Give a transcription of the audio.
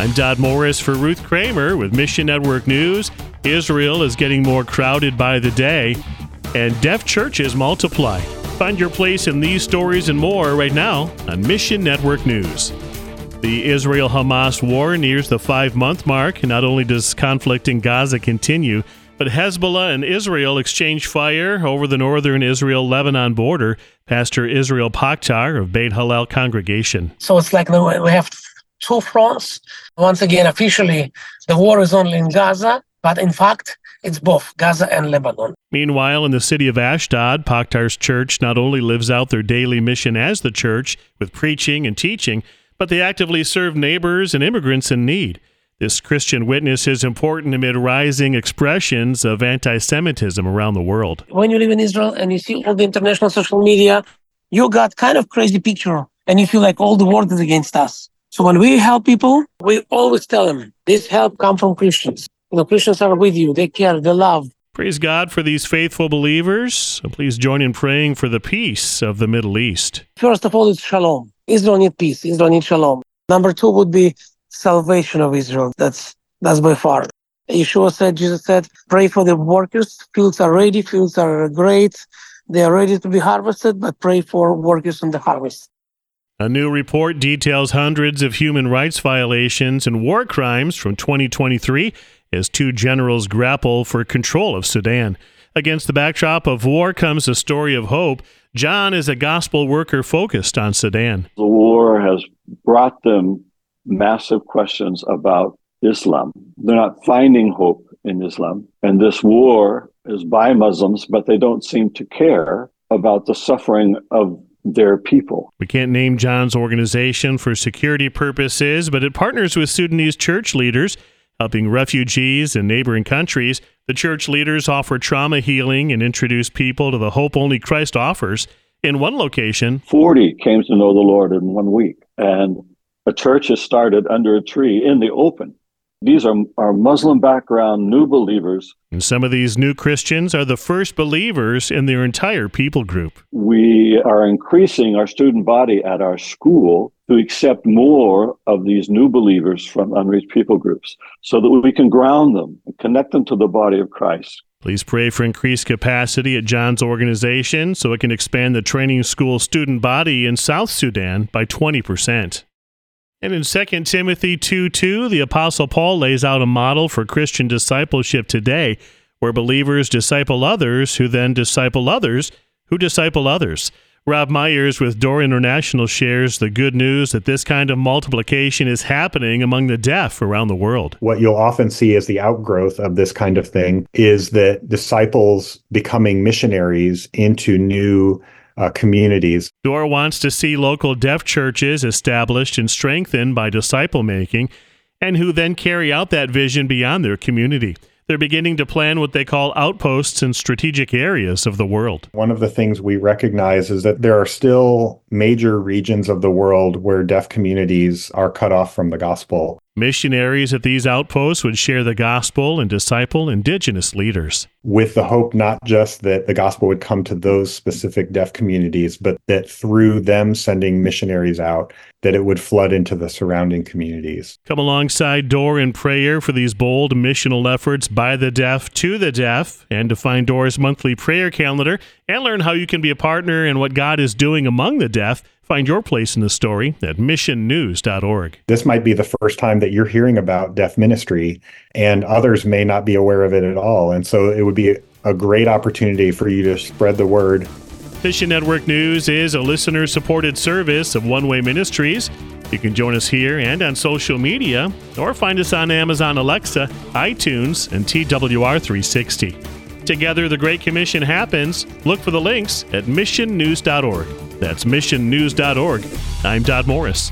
I'm Dodd Morris for Ruth Kramer with Mission Network News. Israel is getting more crowded by the day, and deaf churches multiply. Find your place in these stories and more right now on Mission Network News. The Israel Hamas war nears the five month mark. Not only does conflict in Gaza continue, but Hezbollah and Israel exchange fire over the northern Israel Lebanon border. Pastor Israel Pochtar of Beit Hallel Congregation. So it's like we have two fronts. Once again, officially, the war is only in Gaza, but in fact, it's both Gaza and Lebanon. Meanwhile, in the city of Ashdod, Pochtar's church not only lives out their daily mission as the church with preaching and teaching, but they actively serve neighbors and immigrants in need. This Christian witness is important amid rising expressions of anti Semitism around the world. When you live in Israel and you see all the international social media, you got kind of crazy picture and you feel like all the world is against us. So when we help people, we always tell them this help come from Christians. You know, Christians are with you. They care. They love. Praise God for these faithful believers. Please join in praying for the peace of the Middle East. First of all, it's shalom. Israel needs peace. Israel needs shalom. Number two would be salvation of Israel. That's that's by far. Yeshua said, Jesus said, pray for the workers. Fields are ready. Fields are great. They are ready to be harvested, but pray for workers in the harvest. A new report details hundreds of human rights violations and war crimes from 2023 as two generals grapple for control of Sudan. Against the backdrop of war comes a story of hope. John is a gospel worker focused on Sudan. The war has brought them massive questions about Islam. They're not finding hope in Islam. And this war is by Muslims, but they don't seem to care about the suffering of their people. We can't name John's organization for security purposes, but it partners with Sudanese church leaders helping refugees in neighboring countries. The church leaders offer trauma healing and introduce people to the hope only Christ offers. In one location, 40 came to know the Lord in one week, and a church is started under a tree in the open. These are, are Muslim background new believers. And some of these new Christians are the first believers in their entire people group. We are increasing our student body at our school to accept more of these new believers from unreached people groups so that we can ground them and connect them to the body of Christ. Please pray for increased capacity at John's organization so it can expand the training school student body in South Sudan by 20%. And in 2 Timothy 2 2, the Apostle Paul lays out a model for Christian discipleship today where believers disciple others who then disciple others who disciple others. Rob Myers with Door International shares the good news that this kind of multiplication is happening among the deaf around the world. What you'll often see as the outgrowth of this kind of thing is that disciples becoming missionaries into new uh, communities. Door wants to see local deaf churches established and strengthened by disciple making, and who then carry out that vision beyond their community. They're beginning to plan what they call outposts in strategic areas of the world. One of the things we recognize is that there are still major regions of the world where deaf communities are cut off from the gospel. Missionaries at these outposts would share the gospel and disciple indigenous leaders. With the hope not just that the gospel would come to those specific deaf communities, but that through them sending missionaries out, that it would flood into the surrounding communities. Come alongside Door in prayer for these bold missional efforts by the deaf to the deaf, and to find Door's monthly prayer calendar and learn how you can be a partner in what God is doing among the deaf. Find your place in the story at missionnews.org. This might be the first time that you're hearing about deaf ministry, and others may not be aware of it at all. And so it would be a great opportunity for you to spread the word. Mission Network News is a listener supported service of One Way Ministries. You can join us here and on social media, or find us on Amazon Alexa, iTunes, and TWR360. Together, the Great Commission happens. Look for the links at missionnews.org. That's missionnews.org. I'm Dodd Morris.